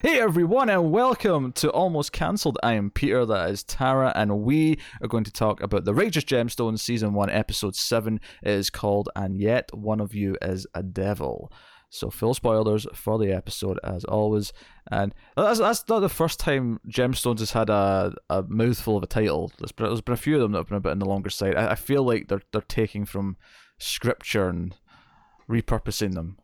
Hey everyone, and welcome to Almost Cancelled. I am Peter, that is Tara, and we are going to talk about The Righteous Gemstones, Season 1, Episode 7. It is called And Yet One of You is a Devil. So, full spoilers for the episode, as always. And that's, that's not the first time Gemstones has had a, a mouthful of a title. There's been, there's been a few of them that have been a bit on the longer side. I, I feel like they're, they're taking from scripture and repurposing them.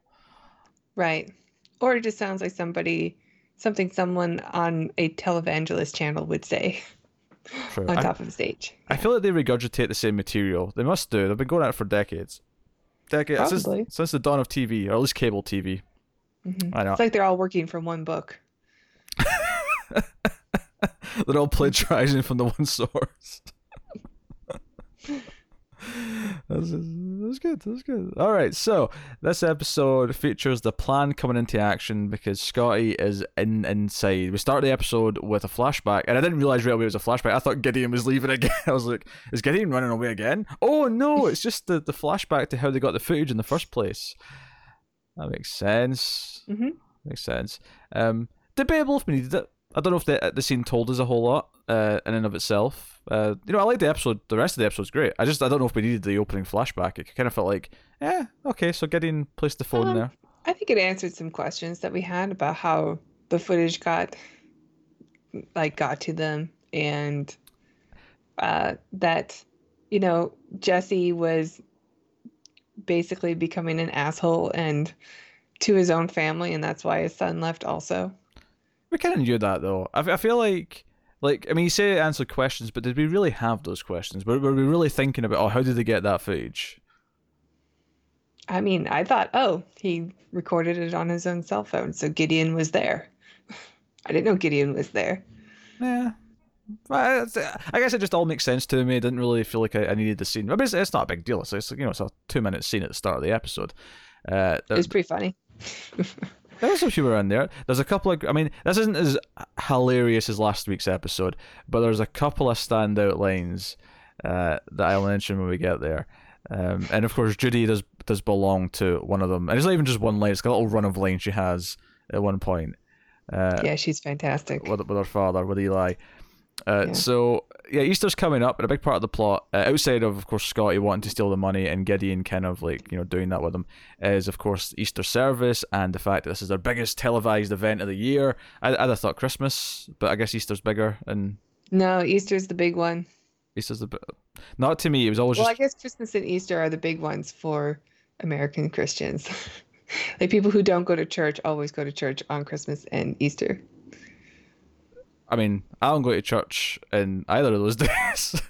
Right. Or it just sounds like somebody something someone on a televangelist channel would say True. on I- top of the stage. I feel like they regurgitate the same material. They must do. They've been going at it for decades. Decades since, since the dawn of TV, or at least cable TV. Mhm. I know. It's like they're all working from one book. They're all plagiarizing from the one source. That's, that's good. That's good. All right. So this episode features the plan coming into action because Scotty is in inside. We start the episode with a flashback, and I didn't realize right away it was a flashback. I thought Gideon was leaving again. I was like, "Is Gideon running away again?" Oh no! It's just the the flashback to how they got the footage in the first place. That makes sense. Mhm. Makes sense. Um, debatable if we needed it. I don't know if the the scene told us a whole lot uh, in and of itself. Uh, you know, I like the episode. The rest of the episode's great. I just I don't know if we needed the opening flashback. It kind of felt like, eh, okay. So Gideon placed the phone Um, there. I think it answered some questions that we had about how the footage got like got to them and uh that you know Jesse was basically becoming an asshole and to his own family and that's why his son left also. We kind of knew that though. I feel like. Like I mean, you say it answered questions, but did we really have those questions? Were, were we really thinking about, oh, how did they get that footage? I mean, I thought, oh, he recorded it on his own cell phone, so Gideon was there. I didn't know Gideon was there. Yeah. Well, I guess it just all makes sense to me. I didn't really feel like I, I needed the scene. I mean, it's, it's not a big deal. It's, it's you know, it's a two minute scene at the start of the episode. Uh, It was pretty funny. There was some humor in there. There's a couple of, I mean, this isn't as hilarious as last week's episode, but there's a couple of standout lines uh, that I'll mention when we get there. Um, and of course, Judy does does belong to one of them, and it's not even just one line; it's got a little run of lines she has at one point. Uh, yeah, she's fantastic. with, with her father, with Eli. Uh, Yeah. So yeah, Easter's coming up, and a big part of the plot, uh, outside of of course Scotty wanting to steal the money and Gideon kind of like you know doing that with him, is of course Easter service and the fact that this is their biggest televised event of the year. I, I'd have thought Christmas, but I guess Easter's bigger, and No, Easter's the big one. Easter's the not to me. It was always Well, I guess Christmas and Easter are the big ones for American Christians. like people who don't go to church always go to church on Christmas and Easter. I mean, I don't go to church in either of those days.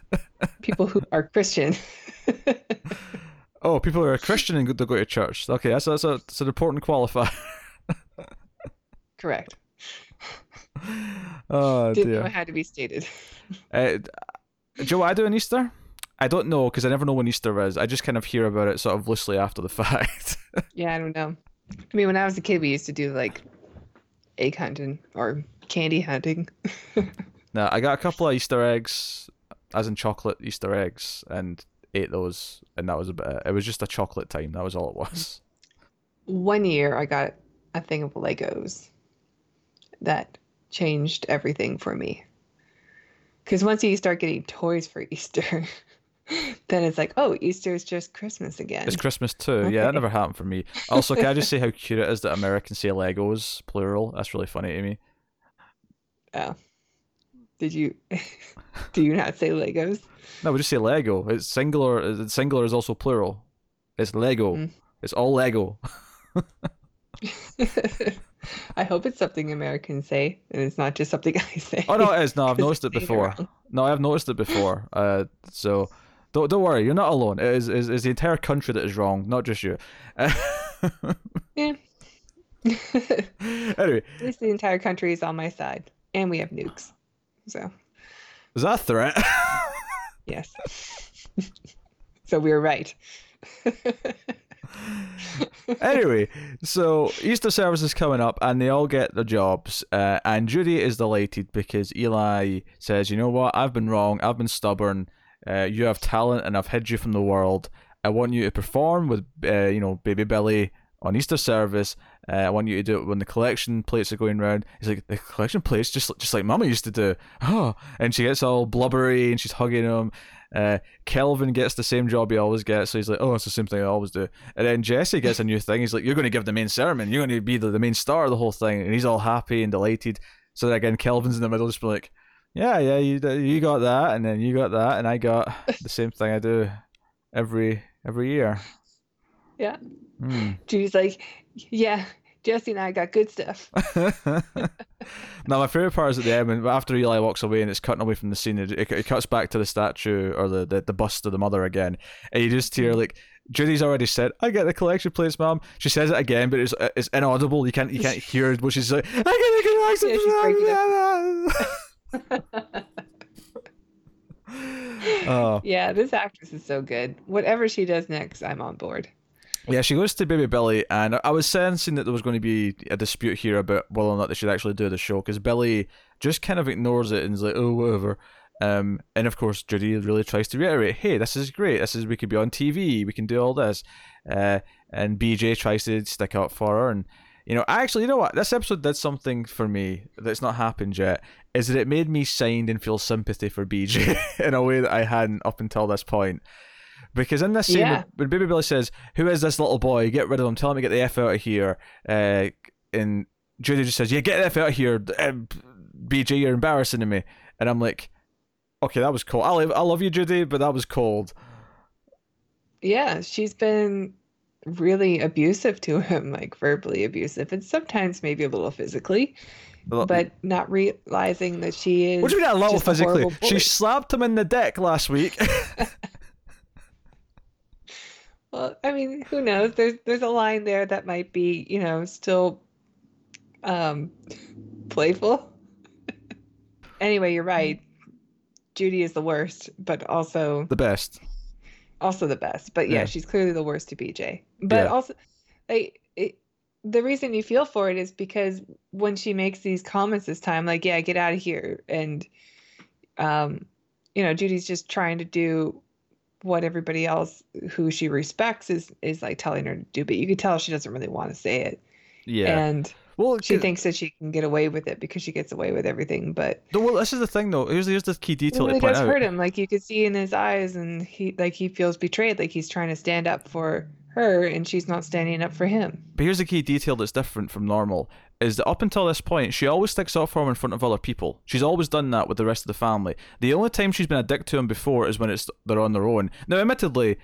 People who are Christian. oh, people who are Christian and go, they go to church. Okay, that's that's, a, that's an important qualifier. Correct. oh Didn't dear. know it had to be stated. Uh, Joe, what I do on Easter? I don't know because I never know when Easter is. I just kind of hear about it sort of loosely after the fact. Yeah, I don't know. I mean, when I was a kid, we used to do like egg hunting or candy hunting. now, I got a couple of Easter eggs, as in chocolate Easter eggs, and ate those, and that was about it. It was just a chocolate time. That was all it was. One year, I got a thing of Legos that changed everything for me. Because once you start getting toys for Easter, then it's like, oh, Easter is just Christmas again. It's Christmas too. Yeah, that never happened for me. Also, can I just say how cute it is that Americans say Legos plural? That's really funny to me. Oh. Did you do you not say Legos? No, we just say Lego. It's singular. uh, Singular is also plural. It's Lego. Mm. It's all Lego. I hope it's something Americans say and it's not just something I say. Oh no, it is. No, I've noticed it before. No, I've noticed it before. Uh, so don't don't worry, you're not alone. It is is, is the entire country that is wrong, not just you. Yeah. anyway, At least the entire country is on my side. And we have nukes. So is that a threat? yes. so we were right. anyway, so Easter service is coming up, and they all get their jobs. Uh, and Judy is delighted because Eli says, "You know what? I've been wrong. I've been stubborn. Uh, you have talent, and I've hid you from the world. I want you to perform with, uh, you know, Baby Billy on Easter service, Uh, I want you to do it when the collection plates are going round. He's like, the collection plates, just just like Mama used to do. Oh, and she gets all blubbery and she's hugging him. Uh, Kelvin gets the same job he always gets, so he's like, "Oh, it's the same thing I always do." And then Jesse gets a new thing. He's like, "You're going to give the main sermon. You're going to be the, the main star of the whole thing." And he's all happy and delighted. So then again, Kelvin's in the middle, just be like, "Yeah, yeah, you you got that, and then you got that, and I got the same thing I do every every year." Yeah. Hmm. Judy's like, yeah, Jesse and I got good stuff. now my favorite part is at the end when after Eli walks away and it's cutting away from the scene. It, it, it cuts back to the statue or the, the the bust of the mother again, and you just hear like Judy's already said, "I get the collection plates, mom." She says it again, but it's it's inaudible. You can't you can't hear what she's like. I get the collection plates. oh. Yeah, this actress is so good. Whatever she does next, I'm on board. Yeah, she goes to Baby Billy, and I was sensing that there was going to be a dispute here about whether or not they should actually do the show because Billy just kind of ignores it and is like, "Oh, whatever." Um, and of course, Judy really tries to reiterate, "Hey, this is great. This is we could be on TV. We can do all this." Uh, and BJ tries to stick up for her, and you know, actually, you know what? This episode did something for me that's not happened yet. Is that it made me signed and feel sympathy for BJ in a way that I hadn't up until this point. Because in this scene, yeah. when, Baby Billy says, "Who is this little boy? Get rid of him. Tell him to get the f out of here," uh, and Judy just says, "Yeah, get the f out of here, uh, BJ. You're embarrassing to me." And I'm like, "Okay, that was cold. I love, I love you, Judy, but that was cold." Yeah, she's been really abusive to him, like verbally abusive, and sometimes maybe a little physically but not realizing that she is. What do you mean a little physically? She slapped him in the dick last week. Well, I mean, who knows? There's there's a line there that might be, you know, still um playful. anyway, you're right. Judy is the worst, but also the best. Also the best. But yeah, yeah. she's clearly the worst to BJ. But yeah. also like it, the reason you feel for it is because when she makes these comments this time like, yeah, get out of here and um you know, Judy's just trying to do what everybody else who she respects is is like telling her to do, but you could tell she doesn't really want to say it. Yeah. And well, she thinks that she can get away with it because she gets away with everything. But well, this is the thing, though. Here's here's the key detail. It really does out. hurt him. Like you could see in his eyes, and he like he feels betrayed. Like he's trying to stand up for her, and she's not standing up for him. But here's the key detail that's different from normal: is that up until this point, she always sticks up for him in front of other people. She's always done that with the rest of the family. The only time she's been a dick to him before is when it's they're on their own. Now, admittedly,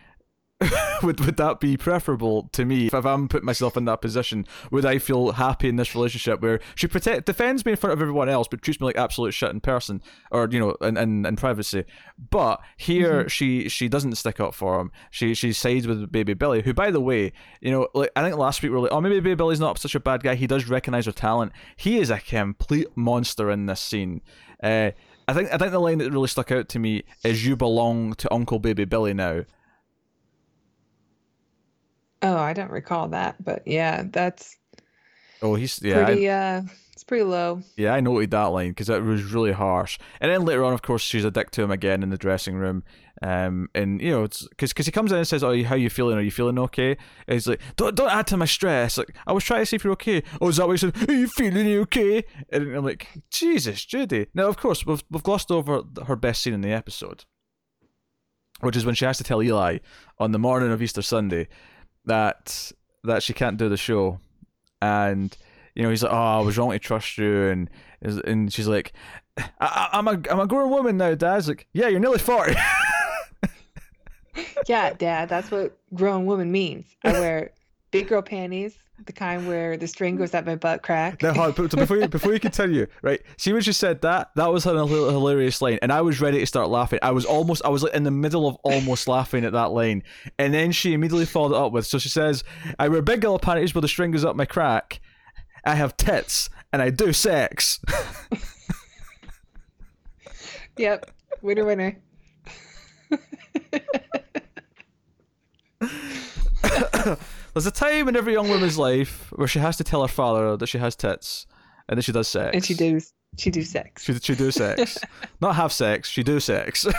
would would that be preferable to me if I'm putting myself in that position? Would I feel happy in this relationship where she protect defends me in front of everyone else, but treats me like absolute shit in person or you know in in, in privacy? But here mm-hmm. she she doesn't stick up for him. She she sides with baby Billy, who by the way, you know, like I think last week we were like, oh maybe baby Billy's not such a bad guy. He does recognize her talent. He is a complete monster in this scene. Uh, I think I think the line that really stuck out to me is "You belong to Uncle Baby Billy now." Oh, I don't recall that, but yeah, that's Oh, he's yeah. pretty. Uh, it's pretty low. Yeah, I noted that line because it was really harsh. And then later on, of course, she's a dick to him again in the dressing room. Um, and you know, it's because because he comes in and says, "Oh, how you feeling? Are you feeling okay?" And he's like, "Don't don't add to my stress." Like I was trying to see if you're okay. Oh, is that what you said? Are you feeling okay? And I'm like, Jesus, Judy. Now, of course, we've we've glossed over her best scene in the episode, which is when she has to tell Eli on the morning of Easter Sunday that that she can't do the show, and you know he's like, "Oh, I was wrong to trust you," and and she's like, I, am a I'm a grown woman now." Dad's like, "Yeah, you're nearly 40. yeah, Dad, that's what grown woman means. I wear big girl panties, the kind where the string goes up my butt crack. Now, but before you before you continue, right? See when she said that, that was a hilarious line, and I was ready to start laughing. I was almost, I was like in the middle of almost laughing at that line, and then she immediately followed it up with, so she says, "I wear big girl panties where the string goes up my crack. I have tits, and I do sex." yep, winner, winner. There's a time in every young woman's life where she has to tell her father that she has tits, and then she does sex. And she does she do sex. She she do sex, not have sex. She do sex.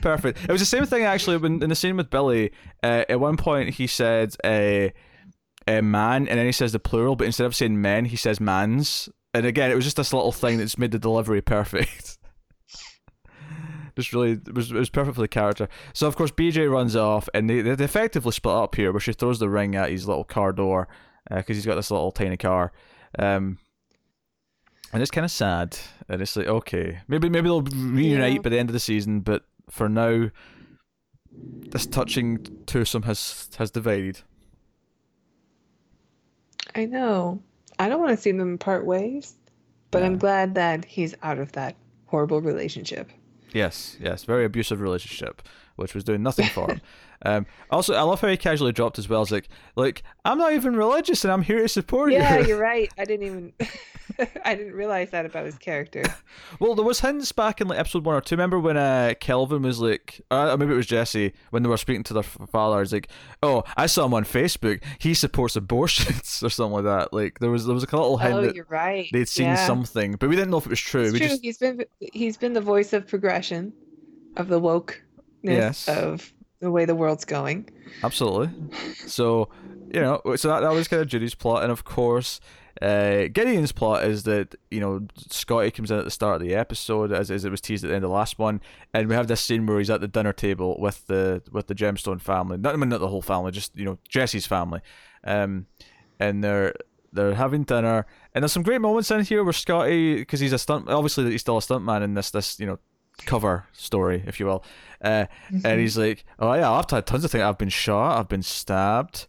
Perfect. It was the same thing actually when in the scene with Billy. Uh, at one point, he said, uh, uh, man, and then he says the plural, but instead of saying men, he says mans. And again, it was just this little thing that's made the delivery perfect. just really, it was, it was perfect for the character. So, of course, BJ runs off, and they, they effectively split up here, where she throws the ring at his little car door because uh, he's got this little tiny car. Um, and it's kind of sad. And it's like, okay, maybe maybe they'll reunite yeah. by the end of the season, but for now, this touching twosome has has divided. I know. I don't want to see them part ways, but yeah. I'm glad that he's out of that horrible relationship. Yes, yes, very abusive relationship, which was doing nothing for him. Um, also, I love how he casually dropped as well. It's like, like I'm not even religious, and I'm here to support yeah, you. Yeah, you're right. I didn't even, I didn't realize that about his character. well, there was hints back in like episode one or two. Remember when uh, Kelvin was like, uh, maybe it was Jesse when they were speaking to their father. It's like, oh, I saw him on Facebook. He supports abortions or something like that. Like there was there was a little hint oh, that you're right. they'd seen yeah. something, but we didn't know if it was true. It's we true. Just... He's been he's been the voice of progression, of the woke yes. of the way the world's going. Absolutely. So, you know, so that, that was kind of Judy's plot, and of course, uh, Gideon's plot is that you know Scotty comes in at the start of the episode, as, as it was teased at the end of the last one, and we have this scene where he's at the dinner table with the with the Gemstone family. Not I mean not the whole family, just you know Jesse's family, um, and they're they're having dinner, and there's some great moments in here where Scotty, because he's a stunt, obviously he's still a stuntman in this this you know cover story, if you will. Uh, mm-hmm. And he's like, "Oh yeah, I've had tons of things. I've been shot. I've been stabbed.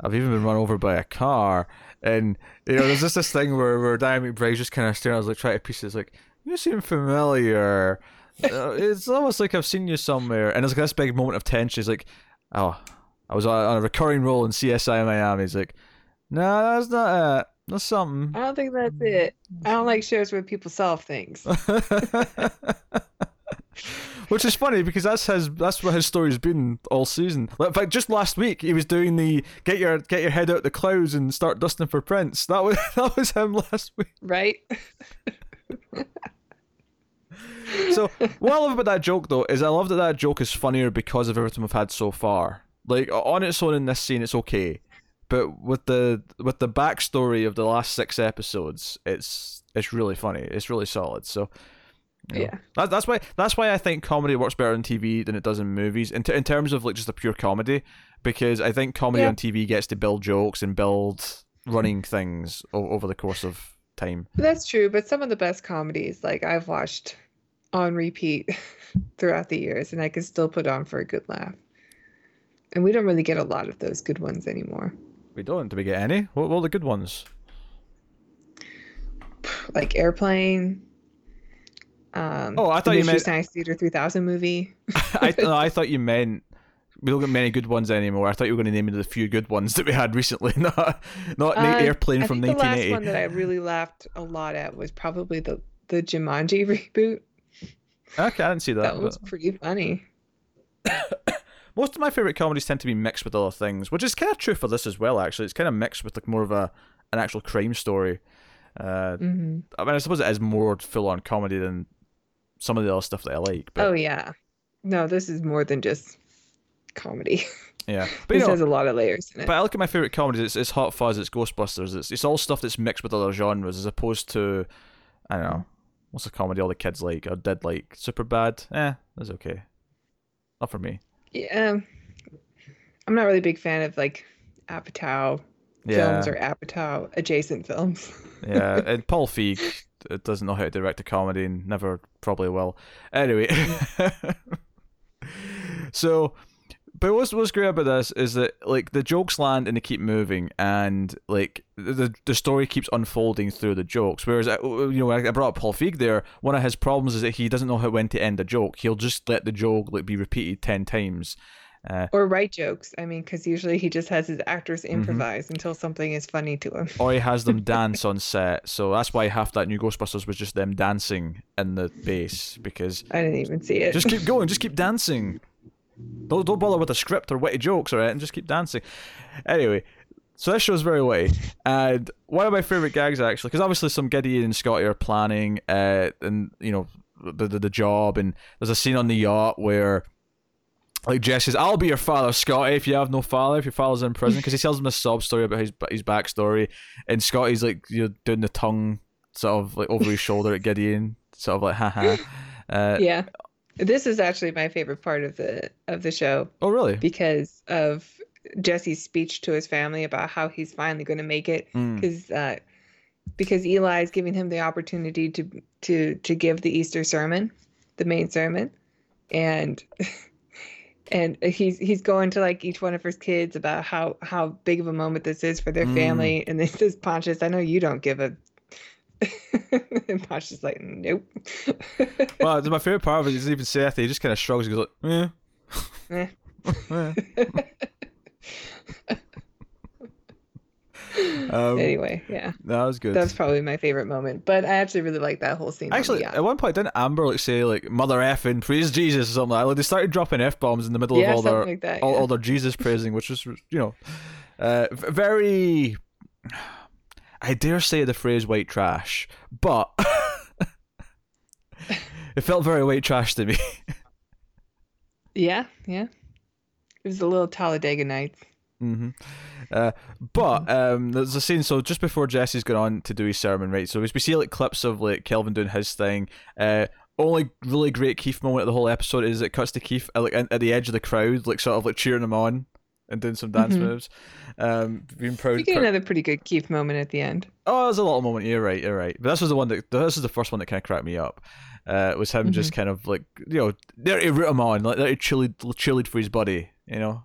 I've even been run over by a car." And you know, there's just this thing where where Danny McBride's just kind of staring. I was like, trying to piece it. like, "You seem familiar." uh, it's almost like I've seen you somewhere. And there's like this big moment of tension. He's like, "Oh, I was on a recurring role in CSI Miami." He's like, "No, that's not it." That's something. I don't think that's it. I don't like shows where people solve things. Which is funny because that's his that's what his story's been all season. In fact, just last week he was doing the get your get your head out the clouds and start dusting for prints. That was that was him last week. Right. so what I love about that joke though is I love that that joke is funnier because of everything we've had so far. Like on its own in this scene, it's okay, but with the with the backstory of the last six episodes, it's it's really funny. It's really solid. So you know, yeah, that, that's why that's why I think comedy works better on TV than it does in movies. In, t- in terms of like just a pure comedy, because I think comedy yeah. on TV gets to build jokes and build mm-hmm. running things o- over the course of time. That's true, but some of the best comedies, like I've watched on repeat throughout the years, and I can still put on for a good laugh. And we don't really get a lot of those good ones anymore. We don't. Do we get any? What, what are the good ones? Like Airplane, um, oh, I thought you meant Science Theater 3000 movie. I no, I thought you meant we don't get many good ones anymore. I thought you were going to name me the few good ones that we had recently, not not uh, Airplane I from think 1980. The last one that I really laughed a lot at was probably the the Jumanji reboot. Okay, I didn't see that. That was but... pretty funny. Most of my favorite comedies tend to be mixed with other things, which is kind of true for this as well. Actually, it's kind of mixed with like more of a an actual crime story. Uh, mm-hmm. I mean, I suppose it is more full on comedy than some of the other stuff that I like. But... Oh yeah, no, this is more than just comedy. Yeah, but this know, has a lot of layers in it. But I look at my favorite comedies. It's, it's Hot Fuzz, it's Ghostbusters, it's it's all stuff that's mixed with other genres, as opposed to I don't know what's a comedy all the kids like or did like Superbad. Eh, that's okay. Not for me. Yeah, um, I'm not really a big fan of like Apatow yeah. films or Apatow adjacent films. yeah, and Paul Feig doesn't know how to direct a comedy and never probably will. Anyway, so but what's what's great about this is that like the jokes land and they keep moving, and like the the story keeps unfolding through the jokes. Whereas uh, you know I brought up Paul Feig there. One of his problems is that he doesn't know how when to end a joke. He'll just let the joke like be repeated ten times, uh, or write jokes. I mean, because usually he just has his actors mm-hmm. improvise mm-hmm. until something is funny to him. or he has them dance on set. So that's why half that new Ghostbusters was just them dancing in the base because I didn't even see it. Just keep going. Just keep dancing. Don't don't bother with a script or witty jokes or and just keep dancing. Anyway, so this show's very witty, and one of my favorite gags actually, because obviously some Gideon and Scotty are planning, uh, and you know the, the the job, and there's a scene on the yacht where like Jess says, "I'll be your father, Scotty, if you have no father, if your father's in prison." Because he tells him a sob story about his his backstory, and Scotty's like you're doing the tongue sort of like over his shoulder at Gideon, sort of like haha. Uh, yeah, this is actually my favorite part of the of the show oh really? because of Jesse's speech to his family about how he's finally going to make it Mm. because uh, because Eli's giving him the opportunity to to to give the Easter sermon, the main sermon, and and he's he's going to like each one of his kids about how how big of a moment this is for their Mm. family, and this is Pontius. I know you don't give a. and Pontius is like, nope. Well, my favorite part of it is even that. He just kind of shrugs. He goes like, Eh. "Eh." Um, anyway, yeah, that was good. that's probably my favorite moment. But I actually really like that whole scene. Actually, yacht. at one point, didn't Amber like say like "Mother effing praise Jesus" or something like that? Like they started dropping f bombs in the middle yeah, of all their like that. all, yeah. all their Jesus praising, which was you know, uh, very. I dare say the phrase "white trash," but it felt very white trash to me. Yeah, yeah. It was a little Talladega Nights. Hmm Uh, but um, there's a scene. So just before Jesse's gone on to do his sermon, right? So we we see like clips of like Kelvin doing his thing. Uh, only really great Keith moment of the whole episode is it cuts to Keith uh, like at at the edge of the crowd, like sort of like cheering him on and doing some dance Mhm. moves. Um, being proud. We get another pretty good Keith moment at the end. Oh, there's a little moment. You're right. You're right. But this was the one that this is the first one that kind of cracked me up. Uh, was him just kind of like you know there to root him on, like there to cheerlead, cheerlead for his buddy, you know,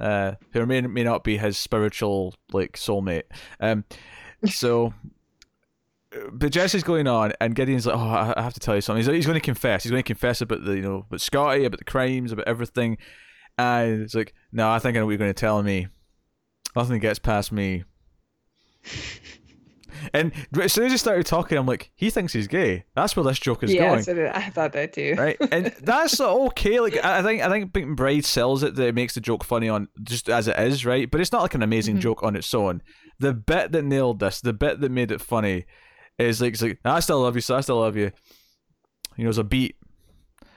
uh, who may may not be his spiritual like soulmate. Um, so. But Jesse's going on, and Gideon's like, "Oh, I have to tell you something." He's, like, he's going to confess. He's going to confess about the, you know, about Scotty, about the crimes, about everything. And it's like, "No, I think I know what you're going to tell me. Nothing gets past me." And as soon as he started talking, I'm like, he thinks he's gay. That's where this joke is yeah, going, Yeah, so I thought that too. right? And that's okay. Like I think, I think McBride sells it that it makes the joke funny on just as it is, right? But it's not like an amazing Mhm. joke on its own. The bit that nailed this, the bit that made it funny, is like, it's like I still love you, so I still love you. You know, it's a beat.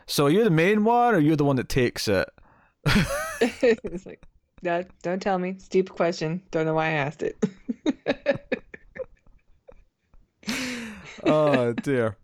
So you're the main one, or you're the one that takes it? it's like, no, don't tell me. Stupid question. Don't know why I asked it. Oh dear.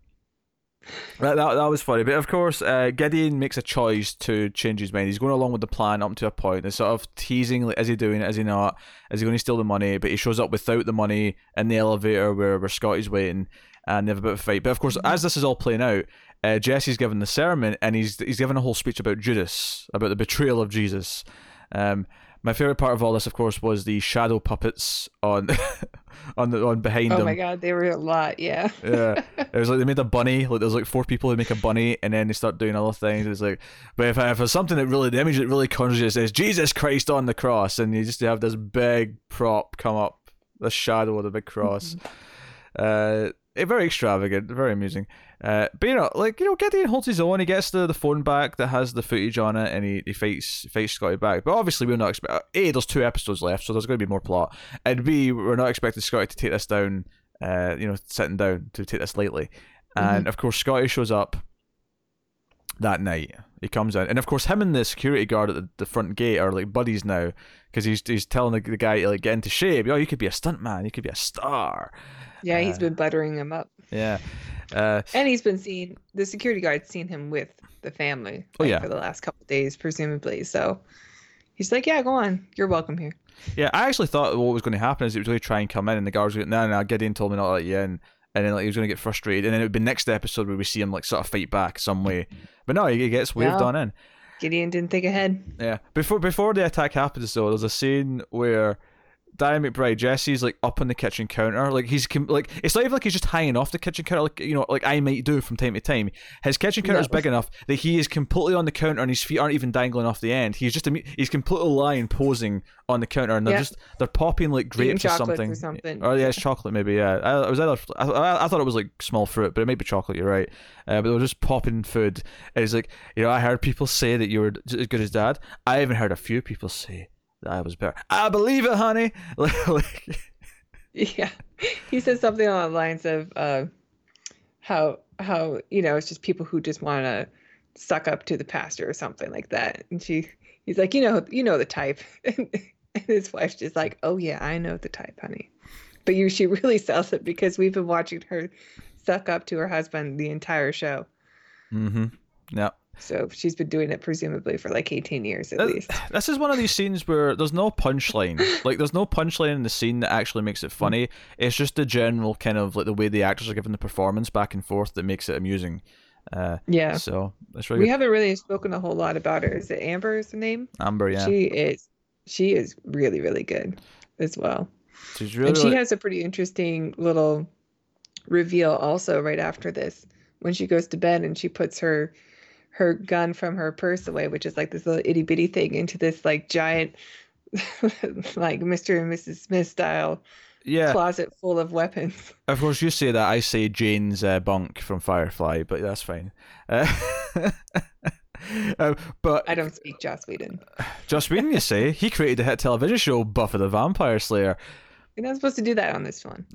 That, that that was funny, but of course, uh, Gideon makes a choice to change his mind. He's going along with the plan up to a point. It's sort of teasing, like, is he doing it? Is he not? Is he going to steal the money? But he shows up without the money in the elevator where where Scotty's waiting, and they have a bit of a fight. But of course, as this is all playing out, uh, Jesse's given the sermon, and he's he's given a whole speech about Judas, about the betrayal of Jesus. Um, my favorite part of all this, of course, was the shadow puppets on on the on behind oh him. my god, they were a lot. Yeah. Yeah, it was like they made a bunny. Like there's like four people who make a bunny, and then they start doing other things. It's like, but if, if it's something that really the image that really conjures it says Jesus Christ on the cross, and you just have this big prop come up, the shadow of the big cross. Uh, it, very extravagant, very amusing. Uh, but you know, like you know, Gideon holds his own. He gets the, the phone back that has the footage on it, and he, he fights fights Scotty back. But obviously, we're not expect. A, there's two episodes left, so there's going to be more plot. And B, we're not expecting Scotty to take this down. Uh, you know, sitting down to take this lightly. And of course, Scotty shows up that night. He comes in, and of course, him and the security guard at the, the front gate are like buddies now because he's he's telling the, the guy to like get into shape. Oh, you could be a stuntman. You could be a star. Yeah, he's been buttering him up. Yeah. Uh, And he's been seen the security guard's seen him with the family Oh, yeah. for the last couple days, presumably. So he's like, Yeah, go on. You're welcome here. Yeah, I actually thought what was going to happen is it was going to try and come in, and the guards were going, no, no, Gideon told me not to let you in. And then like he was going to get frustrated, and then it would be next episode where we see him like sort of fight back some way. But no, he gets waved No. on in. Gideon didn't think ahead. Yeah. Before before the attack happens, though, there's a scene where Danny McBride, Jesse's like up on the kitchen counter, like he's like it's not even like he's just hanging off the kitchen counter, like you know, like I might do from time to time. His kitchen counter is No. big enough that he is completely on the counter, and his feet aren't even dangling off the end. He's just he's completely lying, posing on the counter, and they're Yeah. just they're popping like grapes or something. or something. Oh yeah, it's chocolate maybe. Yeah, I, it was either I, I, I thought it was like small fruit, but it might be chocolate. You're right. Uh, but they were just popping food. And it's like you know, I heard people say that you were as good as dad. I even heard a few people say I was better. I believe it, honey. like, Yeah. He said something along the lines of uh, how how, you know, it's just people who just want to suck up to the pastor or something like that. And she he's like, you know, you know the type, and, and his wife's just like, oh yeah, I know the type, honey. But you, she really sells it because we've been watching her suck up to her husband the entire show. Mm-hmm. Yeah. So she's been doing it presumably for like 18 years at Th- least. This is one of these scenes where there's no punchline. like there's no punchline in the scene that actually makes it funny. It's just the general kind of like the way the actors are giving the performance back and forth that makes it amusing. Uh, Yeah. so it's really We good. haven't really spoken a whole lot about her. Is it Amber is the name? Amber. Yeah, She is she is really, really good as well. she's really. and she really- has a pretty interesting little reveal also right after this when she goes to bed and she puts her her gun from her purse away which is like this little itty bitty thing into this like giant like mr and mrs smith style yeah, closet full of weapons of course you say that. I say Jayne's uh, bunk from Firefly, but that's fine. Uh, uh, but i don't speak joss whedon Joss Whedon, you say he created the hit television show Buffy the Vampire Slayer. you're not supposed to do that on this one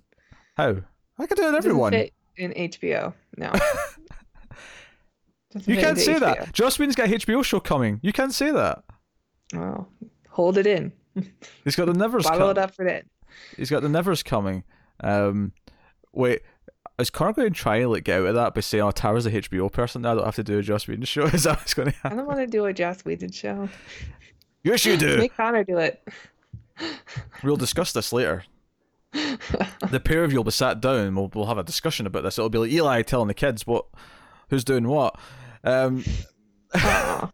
How? I could do it Doesn't everyone. in hbo no You can't say that. Joss Whedon's got a HBO show coming. You can't say that. well hold it in He's got the Nevers coming. it up for that He's got the Nevers coming. Um, wait, is Connor going to try and like get out of that by saying, "Oh, Tara's a HBO person now. I don't have to do a Joss Whedon show." Is that what's going to i don't want to do a joss whedon show Yes, you do. make connor do it We'll discuss this later. The pair of you will be sat down. We'll we'll have a discussion about this. It'll be like Eli telling the kids what, who's doing what. Um, how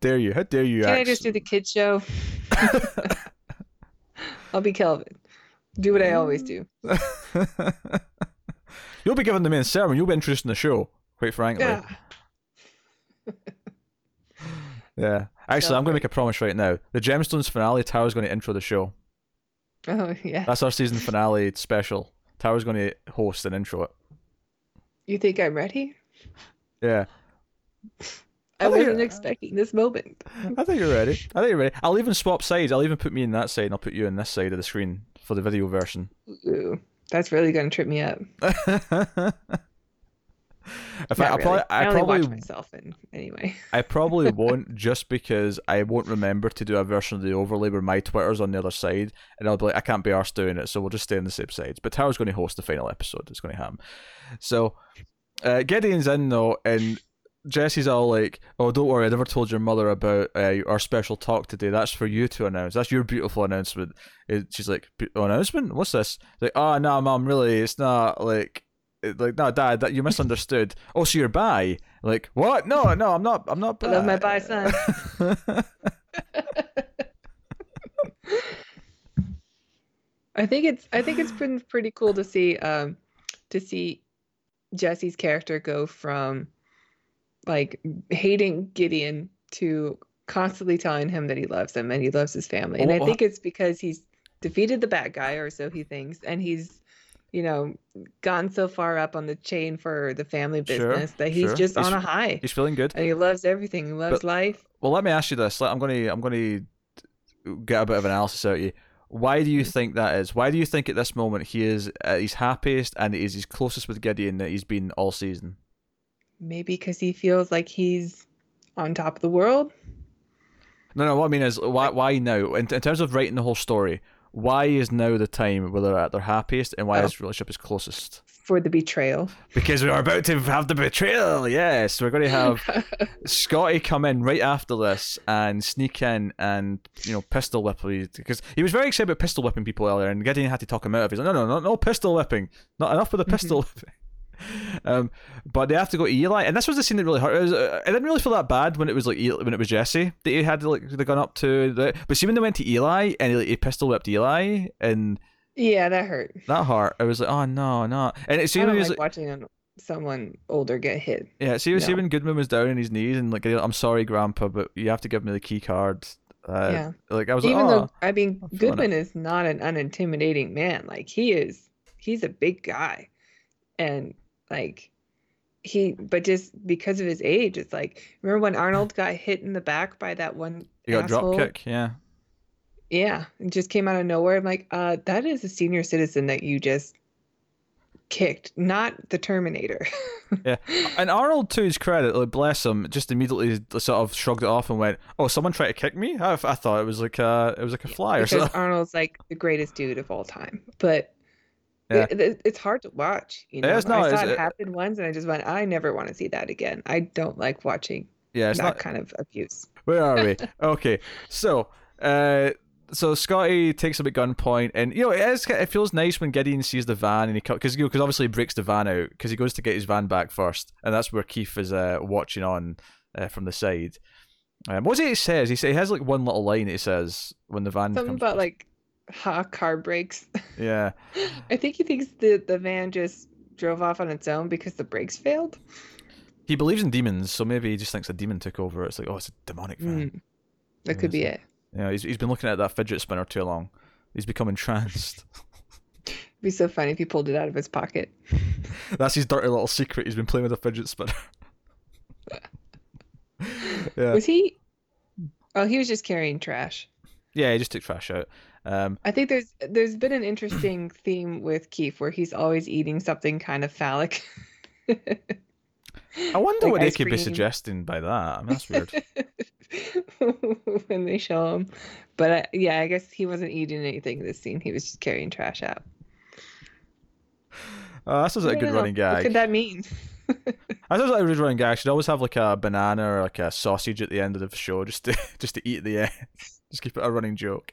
dare you? How dare you? Can I just do the kid show? I'll be Kelvin. Do what I always do. You'll be given the main sermon. You'll be introducing the show. Quite frankly. Yeah. Yeah. Actually, I'm going to make a promise right now. The Gemstones finale, Tara's going to intro the show. Oh yeah. That's our season finale special. Tara's going to host and intro it. You think I'm ready? Yeah. I I wasn't expecting this moment. I think you're ready. I think you're ready. I'll even swap sides. I'll even put me in that side and I'll put you in this side of the screen for the video version. Ooh, that's really gonna trip me up. Not I probably. I, I only probably, watch myself in anyway. I probably won't just because I won't remember to do a version of the overlay where my Twitter's on the other side, and I'll be like, I can't be arsed doing it, so we'll just stay on the same sides. But Tara's going to host the final episode. It's going to happen. So, uh, Gideon's in though, and Jesse's all like, "Oh, don't worry, I never told your mother about uh, our special talk today. That's for you to announce. That's your beautiful announcement." And she's like, "Announcement? What's this?" Like, "Oh, no, mom, really, it's not like." Like no, Dad, that you misunderstood. Oh, so you're bi? Like what? No, no, I'm not. I'm not. I love my bi bi son. I think it's I think it's been pretty cool to see um to see Jesse's character go from like hating Gideon to constantly telling him that he loves him and he loves his family. And I think it's because he's defeated the bad guy or so he thinks and he's you know gone so far up on the chain for the family Sure, business that he's sure. just He's- on a high. He's feeling good. And he loves everything. He loves But- life. Well, let me ask you this. I'm gonna, I'm gonna get a bit of analysis out of you. Why do you mm-hmm. think that is? Why do you think at this moment he is at his happiest and is his closest with Gideon that he's been all season? Maybe because he feels like he's on top of the world. No, no. What I mean is, why, why now? In, in terms of writing the whole story, why is now the time where they're at their happiest and why Oh. his relationship is closest? for the betrayal. Because we are about to have the betrayal. Yes, we're going to have Scotty come in right after this and sneak in and you know pistol whip because he was very excited about pistol whipping people earlier and Gideon had to talk him out of. it. He's like, no, no, no, no pistol whipping, not enough with the pistol whipping. Um, but they have to go to Eli, and this was the scene that really hurt. It was, uh, I didn't really feel that bad when it was like Eli, when it was Jesse that he had like the gun up to. The, but see when they went to Eli and he, like, he pistol whipped Eli and yeah, that hurt. that hurt. I was like, oh no, no. And it I seemed don't he like was like, watching an- someone older get hit. Yeah, see, see when Goodman was down on his knees and like, I'm sorry, Grandpa, but you have to give me the key card. Uh, yeah. Like I was Even like, though oh, I mean I'm Goodman is not an unintimidating man. Like he is he's a big guy. And like he but just because of his age, it's like remember when Arnold got hit in the back by that one you got drop kick. Yeah, Yeah. It just came out of nowhere. I'm like, uh, that is a senior citizen that you just kicked, not the Terminator. yeah, and Arnold, to his credit, like, bless him, just immediately sort of shrugged it off and went, "Oh, someone tried to kick me? I, I thought it was like a, it was like a fly because or something." Arnold's like the greatest dude of all time, but. Yeah. It, it- it's hard to watch. You know, Yeah, it's not- I saw it's- it happen once, and I just went, I never want to see that again. I don't like watching Yeah, that not. kind of abuse. Where are we? okay, so uh, so Scotty takes him at gunpoint, and you know it is. It feels nice when Gideon sees the van, and he because you know, 'cause obviously he breaks the van out because he goes to get his van back first, and that's where Keith is uh, watching on uh, from the side. Um, what's it he says? He say he has like one little line he says when the van Something about like ha car brakes. yeah, I think he thinks the the van just drove off on its own because the brakes failed. he believes in demons, so maybe he just thinks a demon took over. It's like oh, it's a demonic van. Mm, that could be it. Yeah, he's he's been looking at that fidget spinner too long. He's become entranced. It'd be so funny if he pulled it out of his pocket. That's his dirty little secret. He's been playing with a fidget spinner. yeah, Was he? Oh, he was just carrying trash. yeah. He just took trash out. Um, I think there's there's been an interesting theme with Keith where he's always eating something kind of phallic. I wonder Like what they could be suggesting by that. I mean, that's weird. when they show him, but uh, yeah, I guess he wasn't eating anything in this scene. He was just carrying trash out. Oh, that sounds like a I good know. running gag. What could that mean? That sounds like a good running gag. Should always have like a banana or like a sausage at the end of the show, just to just to eat at the end. Just keep it a running joke.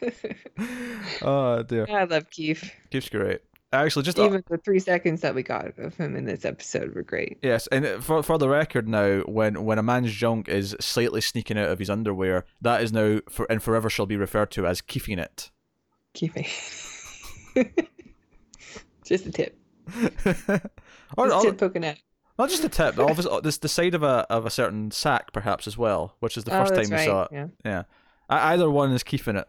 Oh dear, I love Keith. keeps great. Actually, just uh, Even the three seconds that we got of him in this episode were great. Yes, and uh, for for the record now, when when a man's junk is slightly sneaking out of his underwear, that is now for and forever shall be referred to as keefing it. Keeping. just a tip. or, Just tip poking out. not just a tip, but obviously uh, this the side of a of a certain sack perhaps as well, which is the oh, first time we right. saw it. Yeah, Yeah, either one is keefing it.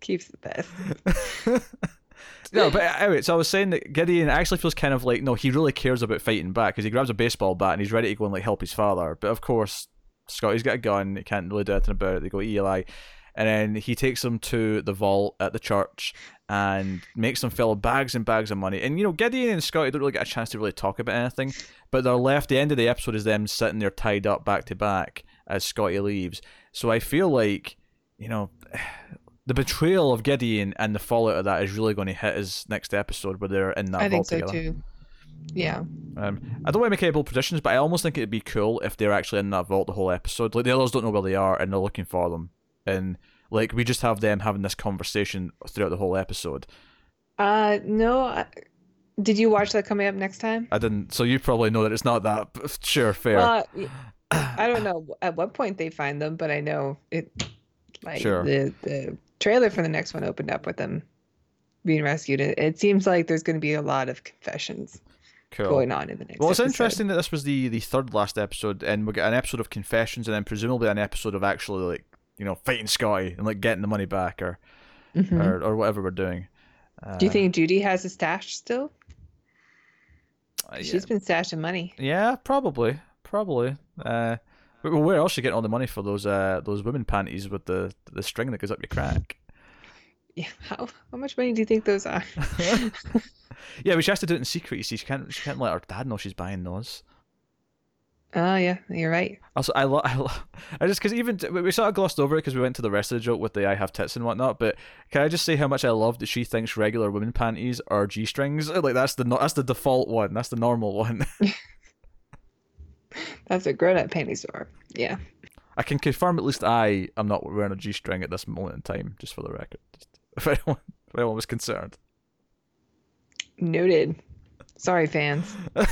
Keith's the best. no, but uh, anyway, so I was saying that Gideon actually feels kind of like no, he really cares about fighting back because he grabs a baseball bat and he's ready to go and like help his father. But of course, Scotty's got a gun; he can't really do anything about it. They go Eli, and then he takes them to the vault at the church and makes them fill bags and bags of money. And you know, Gideon and Scotty don't really get a chance to really talk about anything, but they're left. The end of the episode is them sitting there tied up back to back as Scotty leaves. So I feel like you know. The betrayal of Gideon and the fallout of that is really going to hit his next episode where they're in that vault. I think so together. too. Yeah. Um, I don't want to make any bold predictions, but I almost think it'd be cool if they're actually in that vault the whole episode. Like the others don't know where they are and they're looking for them, and like we just have them having this conversation throughout the whole episode. Uh, no. I, did you watch that coming up next time? I didn't, so you probably know that it's not that. Sure, fair. Well, I don't know at what point they find them, but I know it. Like Sure. the the trailer for the next one opened up with them being rescued. It, it seems like there's going to be a lot of confessions cool. going on in the next. Well, it's episode. interesting that this was the the third last episode, and we get an episode of confessions, and then presumably an episode of actually like you know fighting Scotty and like getting the money back or Mhm. or, or whatever we're doing. Uh, Do you think Judy has a stash still? uh, yeah. She's been stashing money. Yeah, probably, probably. Uh, but where else you getting all the money for those uh those women panties with the the string that goes up your crack? Yeah. How how much money do you think those are? yeah, but she has to do it in secret. You see, she can't she can't let her dad know she's buying those. Oh yeah, you're right. Also, I love, I, lo- I just because even we we sort of glossed over it because we went to the rest of the joke with the I have tits and whatnot. But can I just say how much I love that she thinks regular women panties are g strings? Like that's the no- that's the default one. That's the normal one. That's a grown up panties are. Yeah. I can confirm at least I am not wearing a g string at this moment in time, just for the record. Just, if anyone if anyone was concerned. Noted. Sorry, fans.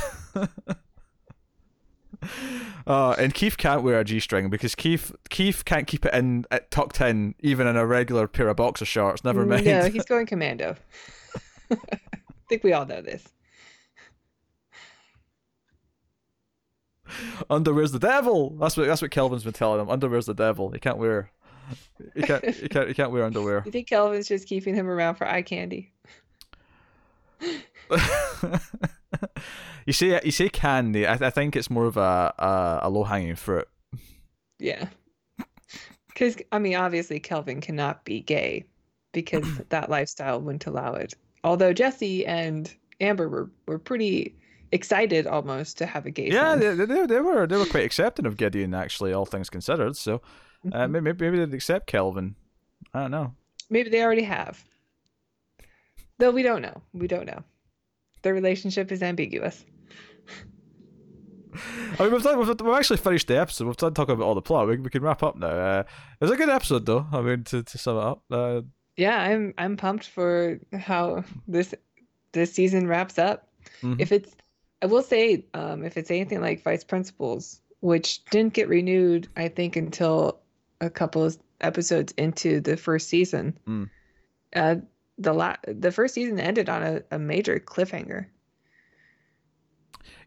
Uh, and Keith can't wear a G-string because Keith Keith can't keep it in uh, tucked in even in a regular pair of boxer shorts. Never mind. No, he's going commando. I think we all know this. Underwear's the devil. That's what that's what Kelvin's been telling him. Underwear's the devil. He can't wear. He can't. He can't. He can't wear underwear. You think Kelvin's just keeping him around for eye candy? you say you say candy. I, I think it's more of a a, a low hanging fruit. Yeah. Because, I mean, obviously, Kelvin cannot be gay, because that lifestyle wouldn't allow it. Although Jesse and Amber were, were pretty excited almost to have a gay Yeah, they, they, they were they were quite accepting of Gideon actually, all things considered. So uh, Mhm. maybe maybe they'd accept Kelvin. I don't know. Maybe they already have. Though we don't know. We don't know. Their relationship is ambiguous. I mean, we've, done, we've, we've actually finished the episode. We've done talking about all the plot. We, we can wrap up now. Uh, it was a good episode, though. I mean, to, to sum it up, uh, Yeah, I'm I'm pumped for how this this season wraps up. Mhm. If it's I will say, um, if it's anything like Vice Principals, which didn't get renewed, I think until a couple of episodes into the first season. Mm. Uh, the la- the first season ended on a, a major cliffhanger.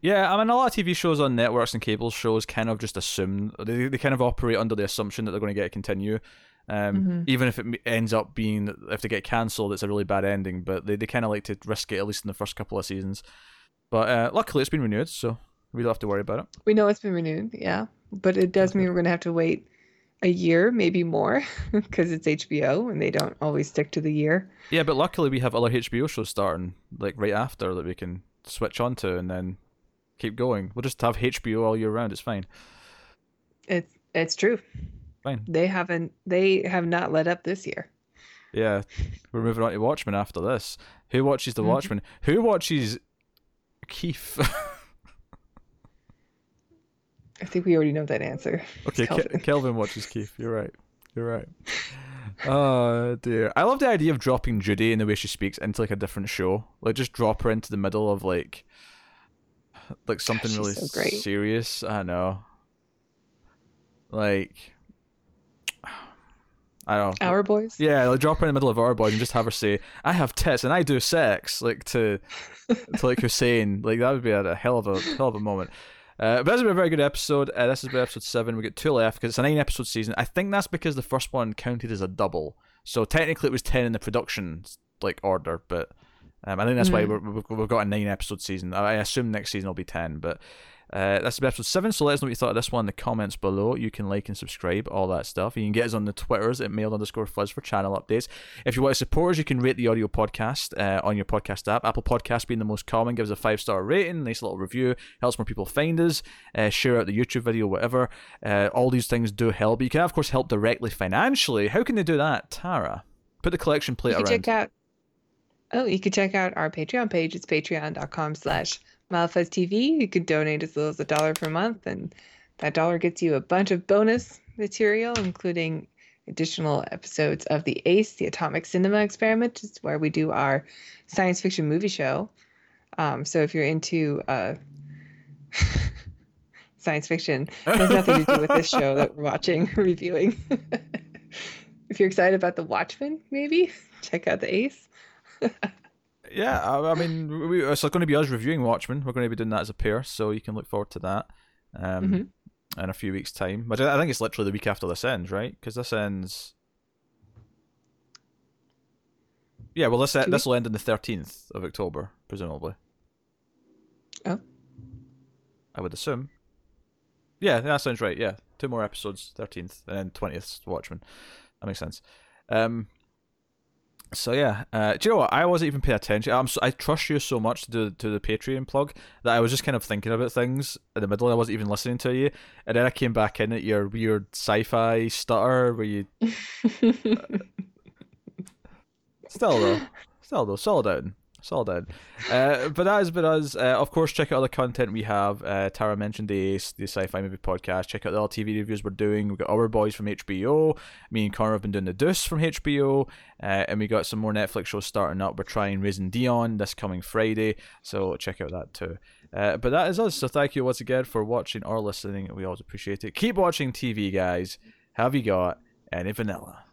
yeah. I mean, a lot of TV shows on networks and cable shows kind of just assume they, they kind of operate under the assumption that they're going to get a continue. Um, Mhm. Even if it ends up being if they get cancelled, it's a really bad ending. But they, they kind of like to risk it at least in the first couple of seasons. But uh, luckily, it's been renewed, so we don't have to worry about it. We know it's been renewed, yeah, but it does mean we're going to have to wait a year, maybe more, because it's HBO and they don't always stick to the year. Yeah, but luckily we have other HBO shows starting like right after that we can switch on to and then keep going. We'll just have HBO all year round. It's fine. It's it's true. Fine. They haven't they have not let up this year. Yeah, we're moving on to Watchmen after this. Who watches The Mhm. Watchmen? Who watches Keefe? I think we already know that answer. Okay, Ke- Kelvin. Kelvin watches Keefe. You're right. You're right. Oh dear. I love the idea of dropping Judy and the way she speaks into like a different show. Like just drop her into the middle of like like something she's really so serious. I know. Like I don't know. Our boys. Yeah, like drop her in the middle of our boys and just have her say, "I have tits and I do sex," like to, to like Hussein. Like that would be a, a hell of a hell of a moment. Uh, but this has been a very good episode. Uh, this has been episode seven. We got two left because it's a nine episode season. I think that's because the first one counted as a double, so technically it was ten in the production like order. But um, I think that's why Mhm. we're, we've, we've got a nine episode season. I I assume next season will be ten, but. Uh, that's episode 7, so let us know what you thought of this one in the comments below. You can like and subscribe, all that stuff. You can get us on the Twitters at mild underscore fuzz for channel updates. If you want to support us, you can rate the audio podcast uh, on your podcast app. Apple Podcast being the most common, gives a five star rating, nice little review, helps more people find us, uh, share out the YouTube video, whatever. Uh, all these things do help. You can, of course, help directly financially. How can they do that, Tara? Put the collection plate You around. check out Oh, you can check out our Patreon page. It's patreon.com slash TV. You could donate as little as a dollar per month, and that dollar gets you a bunch of bonus material, including additional episodes of the ACE, the Atomic Cinema Experiment, is where we do our science fiction movie show. Um, so if you're into uh, science fiction, it has nothing to do with this show that we're watching, reviewing. if you're excited about The Watchmen, maybe check out the ACE. Yeah, I, I mean, we, it's going to be us reviewing Watchmen. We're going to be doing that as a pair, so you can look forward to that um, Mhm. in a few weeks' time. But I I think it's literally the week after this ends, right? Because this ends. Yeah, well, this this will end on the thirteenth of October, presumably. Oh. I would assume. Yeah, that sounds right. Yeah, two more episodes, thirteenth, and then twentieth Watchmen. That makes sense. Um, so yeah, uh, do you know what? I wasn't even paying attention. I'm so, I trust you so much to do to the Patreon plug that I was just kind of thinking about things in the middle. I wasn't even listening to you, and then I came back in at your weird sci-fi stutter where you still though, still though, solid out, solid out. Uh, but that has been us. Uh, of course, check out all the content we have. Uh, Tara mentioned the the sci-fi movie podcast. Check out the all TV reviews we're doing. We've got our boys from HBO. Me and Connor have been doing the Deuce from HBO, uh, and we got some more Netflix shows starting up. We're trying Raising Dion this coming Friday, so check out that too. Uh, but that is us. So thank you once again for watching or listening. We always appreciate it. Keep watching TV, guys. Have you got any vanilla?